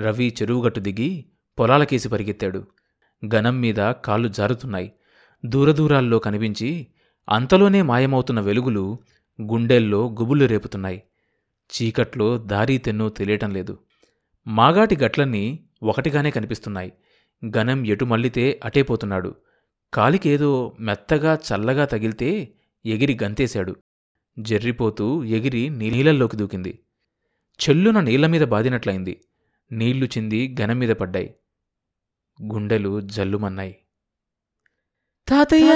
రవి చెరువుగట్టు దిగి పొలాలకేసి పరిగెత్తాడు. గనం మీద కాళ్ళు జారుతున్నాయి. దూరదూరాల్లో కనిపించి అంతలోనే మాయమవుతున్న వెలుగులు గుండెల్లో గుబులు రేపుతున్నాయి. చీకట్లో దారీ తెన్నో తెలియటం లేదు. మాగాటి గట్లన్నీ ఒకటిగానే కనిపిస్తున్నాయి. గనం ఎటు మళ్ళితే అటే పోతున్నాడు. కాలికేదో మెత్తగా చల్లగా తగిలితే ఎగిరి గంతేశాడు. జర్రిపోతూ ఎగిరి నీళ్ళల్లోకి దూకింది. చెల్లున నీళ్ళ మీద బాదినట్లయింది నీళ్ళు చింది గనం మీద పడ్డాయి. గుండెలు జల్లుమన్నాయి. తాతయ్య!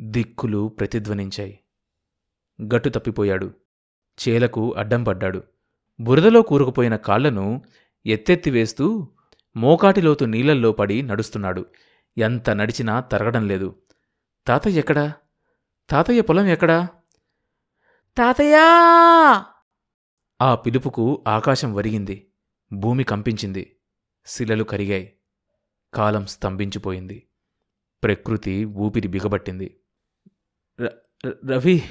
దిక్కులు ప్రతిధ్వనించాయి. గట్టు తప్పిపోయాడు. చేలకు అడ్డం పడ్డాడు. బురదలో కూరుకుపోయిన కాళ్ళను ఎత్తెత్తి వేస్తూ మోకాటిలోతు నీళ్ళల్లో పడి నడుస్తున్నాడు. ఎంత నడిచినా తరగడం లేదు. తాతయ్య ఎక్కడా? తాతయ్య పొలం ఎక్కడా? తాతయ్య! ఆ పిలుపుకు ఆకాశం వరిగింది భూమి కంపించింది శిలలు కరిగాయి కాలం స్తంభించిపోయింది ప్రకృతి ఊపిరి బిగబట్టింది. రవి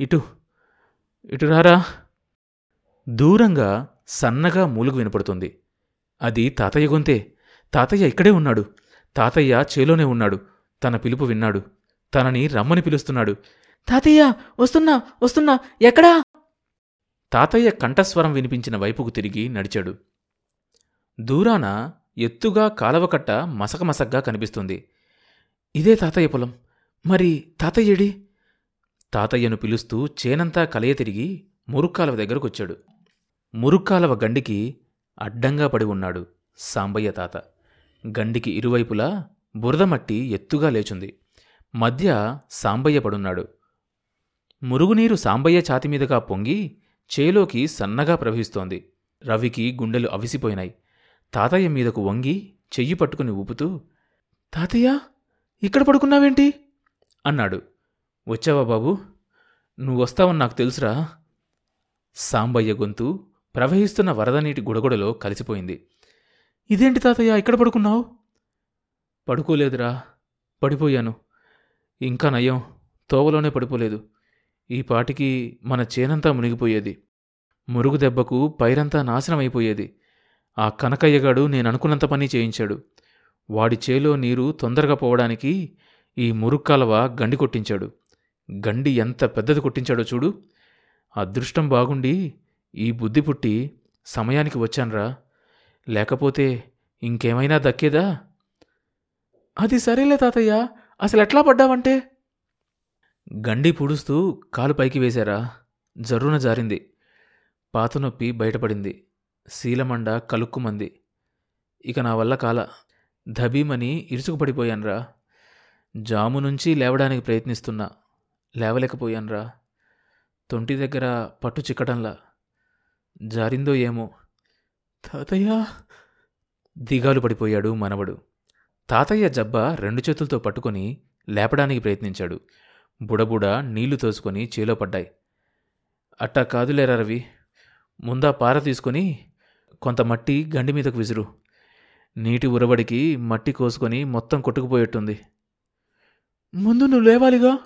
ఇటు ఇటు రారా? దూరంగా సన్నగా మూలుగు వినపడుతుంది. అది తాతయ్య గొంతే. తాతయ్య ఇక్కడే ఉన్నాడు. తాతయ్య చేలోనే ఉన్నాడు. తన పిలుపు విన్నాడు. తనని రమ్మని పిలుస్తున్నాడు. తాతయ్య వస్తున్నా వస్తున్నా ఎక్కడా? తాతయ్య కంఠస్వరం వినిపించిన వైపుకు తిరిగి నడిచాడు. దూరాన ఎత్తుగా కాలవకట్ట మసకమసగ్గా కనిపిస్తుంది. ఇదే తాతయ్య పొలం. మరి తాతయ్యడి? తాతయ్యను పిలుస్తూ చేనంతా కలయ తిరిగి మురుక్కాలవ దగ్గరకొచ్చాడు. మురుక్కాలవ గండికి అడ్డంగా పడి ఉన్నాడు సాంబయ్య తాత. గండికి ఇరువైపులా బురదమట్టి ఎత్తుగా లేచుంది. మధ్య సాంబయ్య పడున్నాడు. మురుగునీరు సాంబయ్య ఛాతిమీదుగా పొంగి చేలోకి సన్నగా ప్రవహిస్తోంది. రవికి గుండెలు అవిసిపోయినాయి. తాతయ్య మీదకు వంగి చెయ్యి పట్టుకుని ఊపుతూ తాతయ్య ఇక్కడ పడుకున్నావేంటి? అన్నాడు. వచ్చావా బాబు? నువ్వు వస్తావని నాకు తెలుసురా. సాంబయ్య గొంతు ప్రవహిస్తున్న వరద నీటి గుడగుడలో కలిసిపోయింది. ఇదేంటి తాతయ్య ఇక్కడ పడుకున్నావు? పడుకోలేదురా పడిపోయాను. ఇంకా నయం తోవలోనే పడిపోలేదు. ఈ పాటికి మన చేనంతా మునిగిపోయేది. మురుగు దెబ్బకు పైరంతా నాశనమైపోయేది. ఆ కనకయ్యగాడు నేననుకున్నంత పని చేయించాడు. వాడి చేలో నీరు తొందరగా పోవడానికి ఈ మురుక్కాలవ గండి కొట్టించాడు. గండి ఎంత పెద్దది కొట్టించాడో చూడు. అదృష్టం బాగుండి ఈ బుద్ధి పుట్టి సమయానికి వచ్చాన్రా. లేకపోతే ఇంకేమైనా దక్కేదా? అది సరేలే తాతయ్య. అసలు ఎట్లా పడ్డావంటే? గండి పుడుస్తూ కాలు పైకి వేశారా? జర్రున జారింది. పాతనొప్పి బయటపడింది. శీలమండ కలుక్కుమంది. ఇక నా వల్ల కాల. ధబీమని ఇరుచుకుపడిపోయాన్రా జాము నుంచి లేవడానికి ప్రయత్నిస్తున్నా. లేవలేకపోయాన్రా. తొంటి దగ్గర పట్టు చిక్కటంలా. జారిందో ఏమో. తాతయ్య! దిగాలు పడిపోయాడు మనవడు. తాతయ్య జబ్బ రెండు చేతులతో పట్టుకొని లేపడానికి ప్రయత్నించాడు. బుడబుడ నీళ్ళు తోసుకొని చేలో పడ్డాయి. అట్టా కాదులేరా రవి? ముందా పార తీసుకొని కొంత మట్టి గండి మీదకు విసురు. నీటి ఉరబడికి మట్టి కోసుకొని మొత్తం కొట్టుకుపోయేట్టుంది. ముందు నువ్వు లేవాలిగా?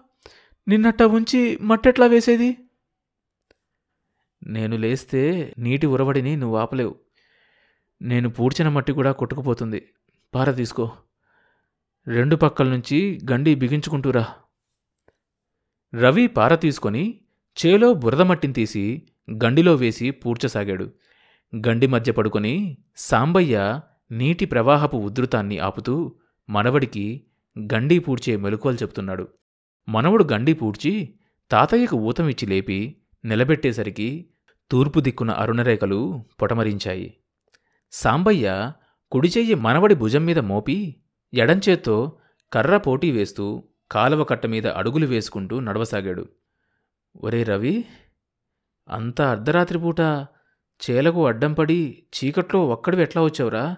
నిన్నట్టా ఉంచి మట్టెట్లా వేసేది? నేను లేస్తే నీటి ఉరవడిని నువ్వు ఆపలేవు. నేను పూడ్చిన మట్టి కూడా కొట్టుకుపోతుంది. పార తీసుకో. రెండు పక్కల నుంచి గండి బిగించుకుంటూరా. రవి పార తీసుకొని చేలో బురద మట్టిని తీసి గండిలో వేసి పూడ్చసాగాడు. గండి మధ్య పడుకొని సాంబయ్య నీటి ప్రవాహపు ఉధృతాన్ని ఆపుతూ మనవడికి గండి పూడ్చే మెలకువలు చెప్తున్నాడు. మనవడు గండి పూడ్చి తాతయ్యకు ఊతమిచ్చి లేపి నిలబెట్టేసరికి తూర్పు దిక్కున అరుణరేఖలు పొటమరించాయి. సాంబయ్య కుడిచెయ్యి మనవడి భుజం మీద మోపి ఎడంచేత్తో కర్ర పోటీ వేస్తూ కాలవ కట్ట మీద అడుగులు వేసుకుంటూ నడవసాగాడు. ఒరే రవి అంత అర్ధరాత్రి పూట చేలకు అడ్డంపడి చీకట్లో ఒక్కడివి ఎట్లా వచ్చావురా?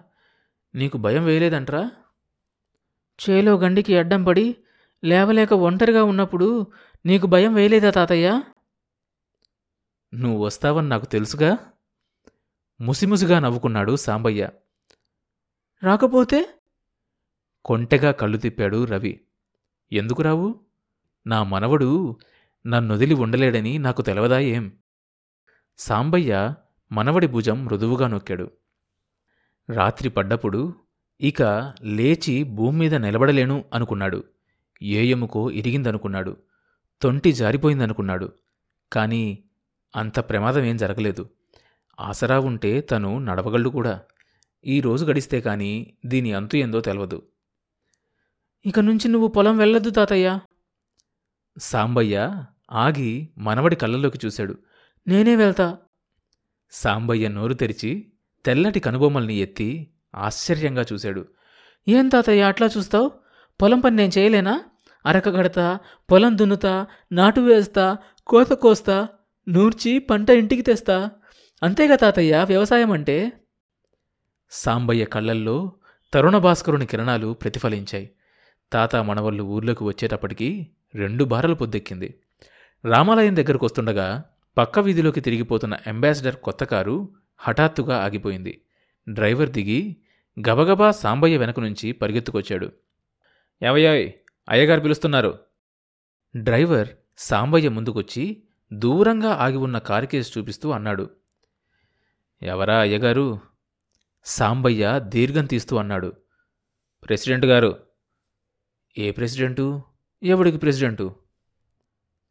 నీకు భయం వేయలేదంట్రా? చేలో గండికి అడ్డంపడి లేవలేక ఒంటరిగా ఉన్నప్పుడు నీకు భయం వేయలేదా తాతయ్య? నువ్వు వస్తావని నాకు తెలుసుగా? ముసిముసిగా నవ్వుకున్నాడు సాంబయ్య. రాకపోతే? కొంటెగా కళ్ళు తిప్పాడు రవి. ఎందుకు రావు? నా మనవడు నన్నొదిలి ఉండలేడని నాకు తెలవదా ఏం? సాంబయ్య మనవడి భుజం మృదువుగా నొక్కాడు. రాత్రి పడ్డప్పుడు ఇక లేచి భూమ్మీద నిలబడలేను అనుకున్నాడు. ఏ ఎముకో ఇరిగిందనుకున్నాడు. తొంటి జారిపోయిందనుకున్నాడు. కానీ అంత ప్రమాదం ఏం జరగలేదు. ఆసరా ఉంటే తను నడవగలడు కూడా. ఈ రోజు గడిస్తే కాని దీని అంతు ఏందో తెలవదు. ఇక నుంచి నువ్వు పొలం వెళ్ళొద్దు తాతయ్య. సాంబయ్య ఆగి మనవడి కళ్ళలోకి చూశాడు. నేనే వెళ్తా. సాంబయ్య నోరు తెరిచి తెల్లటి కనుబొమ్మల్ని ఎత్తి ఆశ్చర్యంగా చూశాడు. ఏం తాతయ్య అట్లా చూస్తావు? పొలం పని నేను చేయలేనా? అరక కడతా పొలం దున్నుతా నాటు వేస్తా కోత కోస్తా నూర్చి పంట ఇంటికి తెస్తా. అంతేగా తాతయ్య వ్యవసాయం అంటే? సాంబయ్య కళ్ళల్లో తరుణ భాస్కరుని కిరణాలు ప్రతిఫలించాయి. తాత మనవళ్ళు ఊర్లోకి వచ్చేటప్పటికి రెండు బారలు పొద్దెక్కింది. రామాలయం దగ్గరకు వస్తుండగా పక్క వీధిలోకి తిరిగిపోతున్న అంబాసిడర్ కొత్త కారు హఠాత్తుగా ఆగిపోయింది. డ్రైవర్ దిగి గబగబా సాంబయ్య వెనక నుంచి పరిగెత్తుకొచ్చాడు. ఏవయ్యాయ్ అయ్యగారు పిలుస్తున్నారు. డ్రైవర్ సాంబయ్య ముందుకొచ్చి దూరంగా ఆగి ఉన్న కారు కేసు చూపిస్తూ అన్నాడు. ఎవరా అయ్యగారు? సాంబయ్య దీర్ఘం తీస్తూ అన్నాడు. ప్రెసిడెంట్ గారు ఏ ప్రెసిడెంటు? ఎవడికి ప్రెసిడెంటు?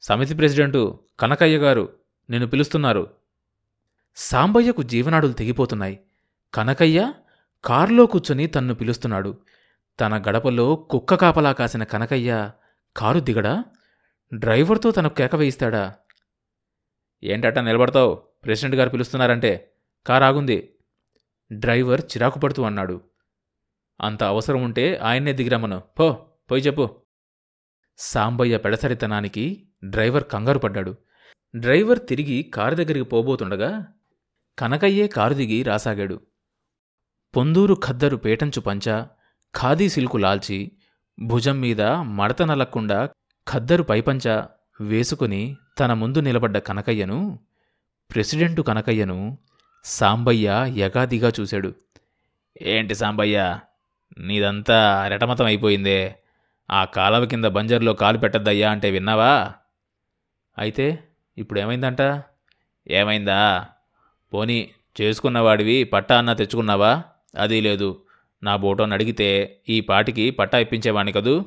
సమితి ప్రెసిడెంటు కనకయ్య గారు నిన్ను పిలుస్తున్నారు. సాంబయ్యకు జీవనాడులు తెగిపోతున్నాయి. కనకయ్య కారులో కూర్చొని తన్ను పిలుస్తున్నాడు. తన గడపలో కుక్క కాపలా కాసిన కనకయ్య కారు దిగడా? డ్రైవర్తో తనకు కేక వేయిస్తాడా? ఏంటట నిలబడతావు? ప్రెసిడెంట్ గారు పిలుస్తున్నారంటే కారు ఆగుంది డ్రైవర్ చిరాకు పడుతూ అన్నాడు. అంత అవసరం ఉంటే ఆయన్నే దిగిరమ్మను. పో. పోయి చెప్పు. సాంబయ్య పెడసరితనానికి డ్రైవర్ కంగారు పడ్డాడు. డ్రైవర్ తిరిగి కారు దగ్గరికి పోబోతుండగా కనకయ్యే కారు దిగి రాసాగాడు. పొందూరు ఖద్దరు పేటంచు పంచ ఖాదీ సిల్కు లాల్చి భుజం మీద మడత నలక్కుండా ఖద్దరు పైపంచ వేసుకుని తన ముందు నిలబడ్డ కనకయ్యను ప్రెసిడెంటు కనకయ్యను సాంబయ్య యగాదిగా చూశాడు. ఏంటి సాంబయ్య? నీదంతా రెటమతం అయిపోయిందే ఆ కాలవ కింద బంజర్లో కాలు పెట్టద్దయ్యా అంటే విన్నావా? అయితే ఇప్పుడు ఏమైందంట ఏమైందా? పోనీ చేసుకున్నవాడివి పట్టా అన్నా తెచ్చుకున్నావా? అది లేదు. నా బోటోని అడిగితే ఈ పాటికి పట్టా ఇప్పించేవాణ్ణి కదూ?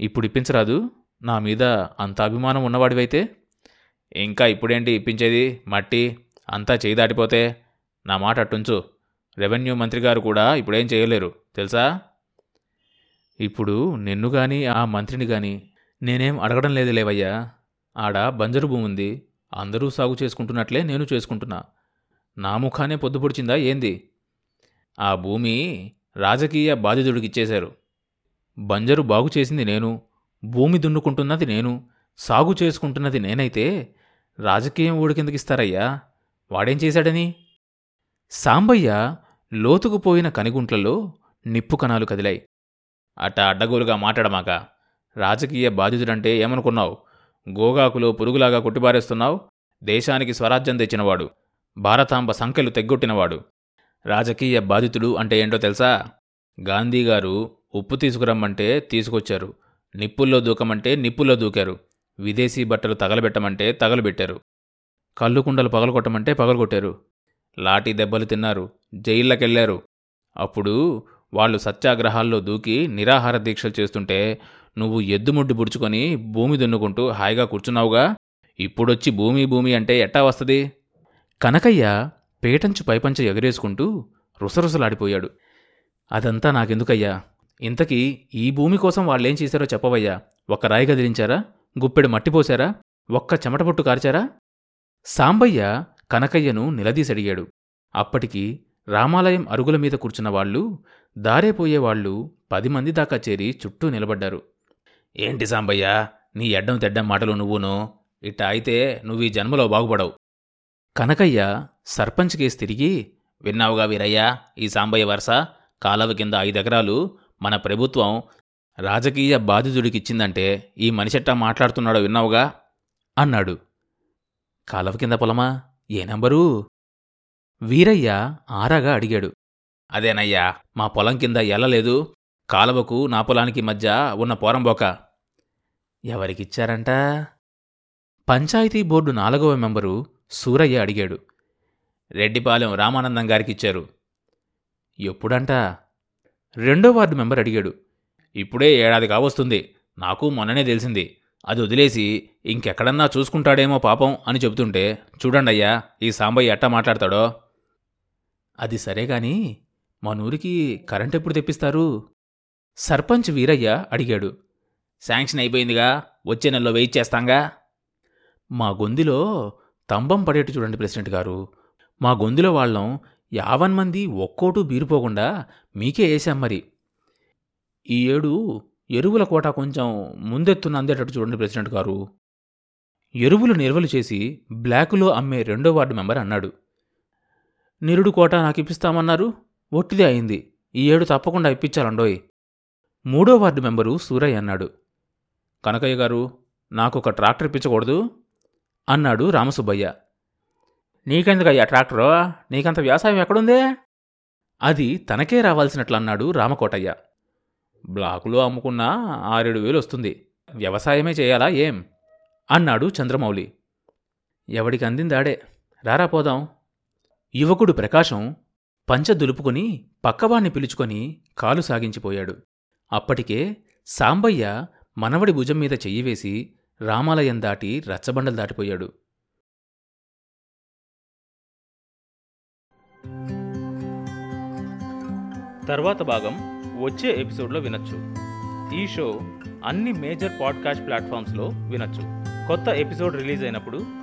ఇప్పుడు ఇప్పించరాదు? నా మీద అంత అభిమానం ఉన్నవాడివైతే? ఇంకా ఇప్పుడేంటి ఇప్పించేది? మట్టి అంతా చేయి దాటిపోతే? నా మాట అట్టుంచు. రెవెన్యూ మంత్రి గారు కూడా ఇప్పుడేం చేయలేరు. తెలుసా? ఇప్పుడు నిన్ను గాని ఆ మంత్రిని గాని నేనేం అడగడం లేదు లేవయ్యా ఆడ బంజరు భూమి ఉంది. అందరూ సాగు చేసుకుంటున్నట్లే నేను చేసుకుంటున్నా. నా ముఖానే పొద్దుపొడిచిందా ఏంది? ఆ భూమి రాజకీయ బాధితుడికి ఇచ్చేశారు. బంజరు బాగు చేసింది నేను. భూమి దున్నుకుంటున్నది నేను. సాగు చేసుకుంటున్నది నేనైతే రాజకీయం ఊడికిందకిస్తారయ్యా? వాడేం చేశాడని? సాంబయ్య లోతుకుపోయిన కనిగుంట్లలో నిప్పు కణాలు కదిలాయి. అట్ట అడ్డగోలుగా మాట్లాడమాక రాజకీయ బాధితుడంటే ఏమనుకున్నావు? గోగాకులో పురుగులాగా కొట్టిబారేస్తున్నావు? దేశానికి స్వరాజ్యం తెచ్చినవాడు భారతాంబ సంఖ్యలు తెగ్గొట్టినవాడు. రాజకీయ బాధితుడు అంటే ఏంటో తెలుసా? గాంధీగారు ఉప్పు తీసుకురమ్మంటే తీసుకొచ్చారు నిప్పుల్లో దూకమంటే నిప్పుల్లో దూకారు విదేశీ బట్టలు తగలబెట్టమంటే తగలబెట్టారు కళ్ళు కుండలు పగలగొట్టమంటే పగలగొట్టారు లాఠీ దెబ్బలు తిన్నారు జైళ్ళకెళ్ళారు. అప్పుడు వాళ్ళు సత్యాగ్రహాల్లో దూకి నిరాహార దీక్షలు చేస్తుంటే నువ్వు ఎద్దుముడ్డు బుడుచుకొని భూమి దున్నుకుంటూ హాయిగా కూర్చున్నావుగా? ఇప్పుడొచ్చి భూమి భూమి అంటే ఎట్టా వస్తది? కనకయ్య పేటంచు పైపంచ ఎగరేసుకుంటూ రుసరుసలాడిపోయాడు. అదంతా నాకెందుకయ్యా? ఇంతకీ ఈ భూమి కోసం వాళ్ళేం చేశారో చెప్పవయ్యా? ఒక్క రాయి గదిలించారా గుప్పెడు మట్టిపోశారా ఒక్క చెమటపొట్టు కార్చారా? సాంబయ్య కనకయ్యను నిలదీసడిగాడు. అప్పటికి రామాలయం అరుగుల మీద కూర్చున్న వాళ్ళు దారేపోయేవాళ్ళు పది మంది దాకా చేరి చుట్టూ నిలబడ్డారు. ఏంటి సాంబయ్య నీ ఎడ్డం తెడ్డం మాటలు నువ్వును? ఇట్ట అయితే నువ్వు ఈ జన్మలో బాగుపడవు. కనకయ్య సర్పంచ్ కేసు తిరిగి విన్నావుగా వీరయ్యా ఈ సాంబయ్య వరుస కాలవ కింద ఐదు ఎకరాలు మన ప్రభుత్వం రాజకీయ బాధితుడికిచ్చిందంటే ఈ మనిషెట్టా మాట్లాడుతున్నాడో విన్నావుగా? అన్నాడు. కాలవ కింద పొలమా? ఏ నంబరు? వీరయ్య ఆరాగా అడిగాడు. అదేనయ్యా మా పొలం కింద ఎల్లలేదు కాలవకు నా పొలానికి మధ్య ఉన్న పోరంబోక ఎవరికిచ్చారంట? పంచాయతీ బోర్డు నాలుగవ మెంబరు సూరయ్య అడిగాడు. రెడ్డిపాలెం రామానందం గారికి ఇచ్చారు ఎప్పుడంట? రెండో వార్డు మెంబర్ అడిగాడు. ఇప్పుడే ఏడాది కావస్తుంది నాకు మొన్ననే తెలిసింది. అది వదిలేసి ఇంకెక్కడన్నా చూసుకుంటాడేమో పాపం అని చెబుతుంటే చూడండయ్యా ఈ సాంబయ్య ఎట్టా మాట్లాడతాడో? అది సరేగాని మనూరికి కరెంట్ ఎప్పుడు తెప్పిస్తారు? సర్పంచ్ వీరయ్య అడిగాడు. శాంక్షన్ అయిపోయిందిగా వచ్చే నెలలో వెయిట్ చేస్తాంగా. మా గొందిలో తంబం పడేట్టు చూడండి ప్రెసిడెంట్ గారు. మా గొందిలో వాళ్ళం యావన్ మంది ఒక్కోటూ బీరిపోకుండా మీకే వేశాం మరి. ఈ ఏడు ఎరువుల కోట కొంచెం ముందెత్తున అందేటట్టు చూడండి ప్రెసిడెంట్ గారు. ఎరువులు నిల్వలు చేసి బ్లాకులో అమ్మే రెండో వార్డు మెంబర్ అన్నాడు. నిరుడు కోట నాకు ఇప్పిస్తామన్నారు ఒట్టిదే అయింది. ఈ ఏడు తప్పకుండా ఇప్పించాలండోయ్. మూడో వార్డు మెంబరు సూరయ్య అన్నాడు. కనకయ్య గారు నాకు ఒక ట్రాక్టర్ ఇప్పించకూడదు? అన్నాడు రామసుబ్బయ్య. నీకెందుకయ్యా ట్రాక్టరు? నీకంత వ్యవసాయం ఎక్కడుందే? అది తనకే రావాల్సినట్లు అన్నాడు రామకోటయ్య. బ్లాకులో అమ్ముకున్నా ఆరేడు వేలు వస్తుంది. వ్యవసాయమే చేయాలా ఏం? అన్నాడు చంద్రమౌళి. ఎవడికి అందిందాడే? రారా పోదాం. యువకుడు ప్రకాశం పంచ దులుపుకుని పక్కవాణ్ణి పిలుచుకొని కాలు సాగించిపోయాడు. అప్పటికే సాంబయ్య మనవడి భుజం మీద చెయ్యి వేసి రామాలయం దాటి రచ్చబండలు దాటిపోయాడు. తర్వాత భాగం వచ్చే ఎపిసోడ్లో వినొచ్చు. ఈ షో అన్ని మేజర్ పాడ్కాస్ట్ ప్లాట్ఫామ్స్లో వినొచ్చు. కొత్త ఎపిసోడ్ రిలీజ్ అయినప్పుడు